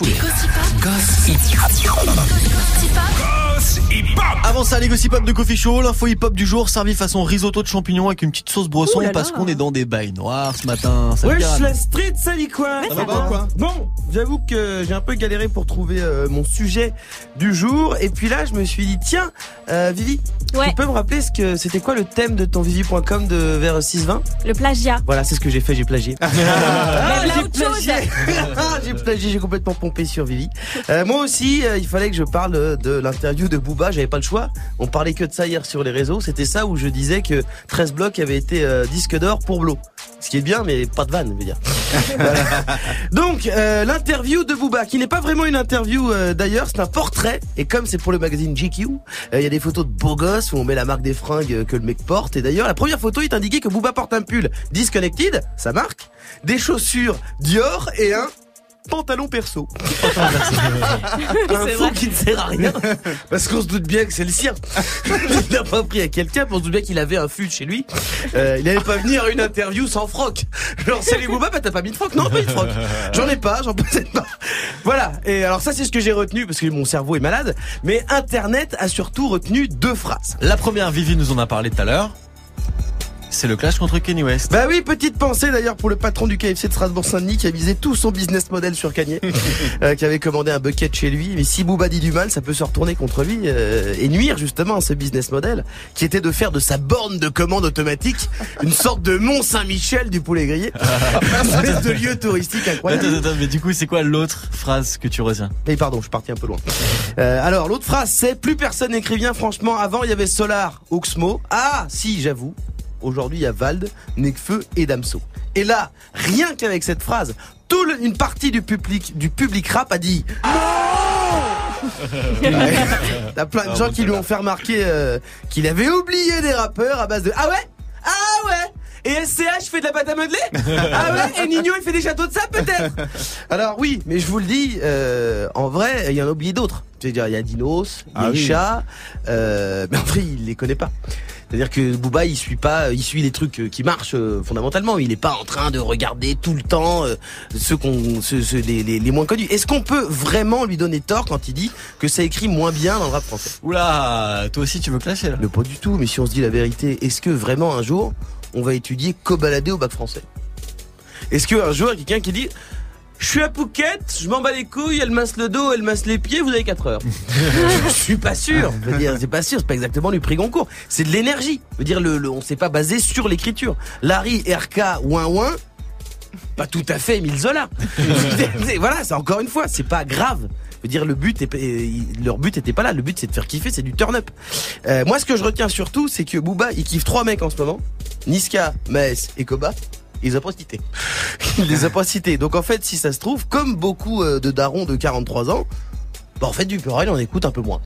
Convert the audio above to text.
Gaz. Gaz. Gaz. Avant ça, les gossip de Coffee Show, l'info hip-hop du jour, servi façon risotto de champignons avec une petite sauce bresson Ouh là parce qu'on est dans des bails noirs ce matin. Salut, Wesh la street, salut quoi Ça va pas, quoi? Bon, j'avoue que j'ai un peu galéré pour trouver euh, mon sujet du jour et puis là je me suis dit tiens euh, Vivi, Ouais. tu peux me rappeler ce que c'était quoi le thème de ton vivi.com de vers 620 Le plagiat. Voilà, c'est ce que j'ai fait, j'ai plagié. Ah, j'ai plagié. J'ai plagié, j'ai complètement pompé sur Vivi. Euh, moi aussi, euh, il fallait que je parle de l'interview de Booba, j'avais pas le choix. On parlait que de ça hier sur les réseaux, c'était ça où je disais que 13 blocs avait été euh, disque d'or pour Blo. Ce qui est bien, mais pas de vanne, je veux dire. Donc, euh, l'interview de Booba, qui n'est pas vraiment une interview euh, d'ailleurs, c'est un portrait. Et comme c'est pour le magazine GQ, euh, il y a des photos de beaux gosses où on met la marque des fringues que le mec porte. Et d'ailleurs, la première photo est indiquée que Booba porte un pull Disconnected, sa marque, des chaussures Dior et un pantalon perso. un C'est faux vrai. qui ne sert à rien. Parce qu'on se doute bien que c'est le sien. il n'a pas pris à quelqu'un, mais on se doute bien qu'il avait un fut chez lui. Euh, il n'allait pas venir à une interview sans froc. Genre, salut Booba, bah t'as pas mis de froc Non, pas de froc. J'en ai pas, j'en possède pas. Voilà. Et alors ça, c'est ce que j'ai retenu, parce que mon cerveau est malade. Mais Internet a surtout retenu deux phrases. La première, Vivi nous en a parlé tout à l'heure. C'est le clash contre Kenny West. Bah oui, petite pensée d'ailleurs pour le patron du KFC de Strasbourg-Saint-Denis qui a misé tout son business model sur Kanye, euh, qui avait commandé un bucket chez lui. Mais si Booba dit du mal, ça peut se retourner contre lui euh, et nuire justement à ce business model, qui était de faire de sa borne de commande automatique une sorte de Mont Saint-Michel du poulet grillé, un espèce de lieu touristique Attends, incroyable. attends, mais du coup, c'est quoi l'autre phrase que tu retiens? Et pardon, je suis parti un peu loin. Euh, alors l'autre phrase, c'est plus personne n'écrit bien. Franchement, avant il y avait Solar, Oxmo. Ah, si, j'avoue. Aujourd'hui, il y a Vald, Necfeu et Damso. Et là, rien qu'avec cette phrase, toute une partie du public, du public rap a dit non T'as plein de Ah, gens qui lui ont fait remarquer euh, qu'il avait oublié des rappeurs à base de ah ah ouais? Et SCH fait de la pâte à modeler? Ah ouais? Et Nino il fait des châteaux de sable peut-être? Alors oui, mais je vous le dis, euh, en vrai, il y en a oublié d'autres. C'est-à-dire il y a Dinos, il y a Ah oui. Euh, mais en vrai il les connaît pas. C'est-à-dire que Booba il suit pas, il suit les trucs euh, qui marchent euh, fondamentalement. Il est pas en train de regarder tout le temps euh, ceux qu'on, ceux, ceux- les, les, les moins connus. Est-ce qu'on peut vraiment lui donner tort quand il dit que ça écrit moins bien dans le rap français? Oula, toi aussi tu veux clasher là? Mais pas du tout. Mais si on se dit la vérité, est-ce que vraiment un jour on va étudier co-balader au bac français Est-ce qu'un jour il y a quelqu'un qui dit je suis à Phuket, je m'en bats les couilles, elle masse le dos, elle masse les pieds, vous avez 4 heures. je suis pas sûr. Je veux dire, c'est pas sûr, c'est pas exactement du prix Goncourt. C'est de l'énergie. Je veux dire, le, le- on s'est pas basé sur l'écriture. Larry, RK, ouin ouin, pas tout à fait Emile Zola. Voilà, c'est encore une fois, c'est pas grave. Je veux dire, le but, leur but était pas là. Le but, c'est de faire kiffer, c'est du turn up. Euh, moi, ce que je retiens surtout, c'est que Booba, il kiffe trois mecs en ce moment. Niska, Maes et Koba. Il les a pas cités. Il les a pas cités. Donc en fait, si ça se trouve, comme beaucoup euh, de darons de 43 ans, bah en fait, du Purel, on écoute un peu moins.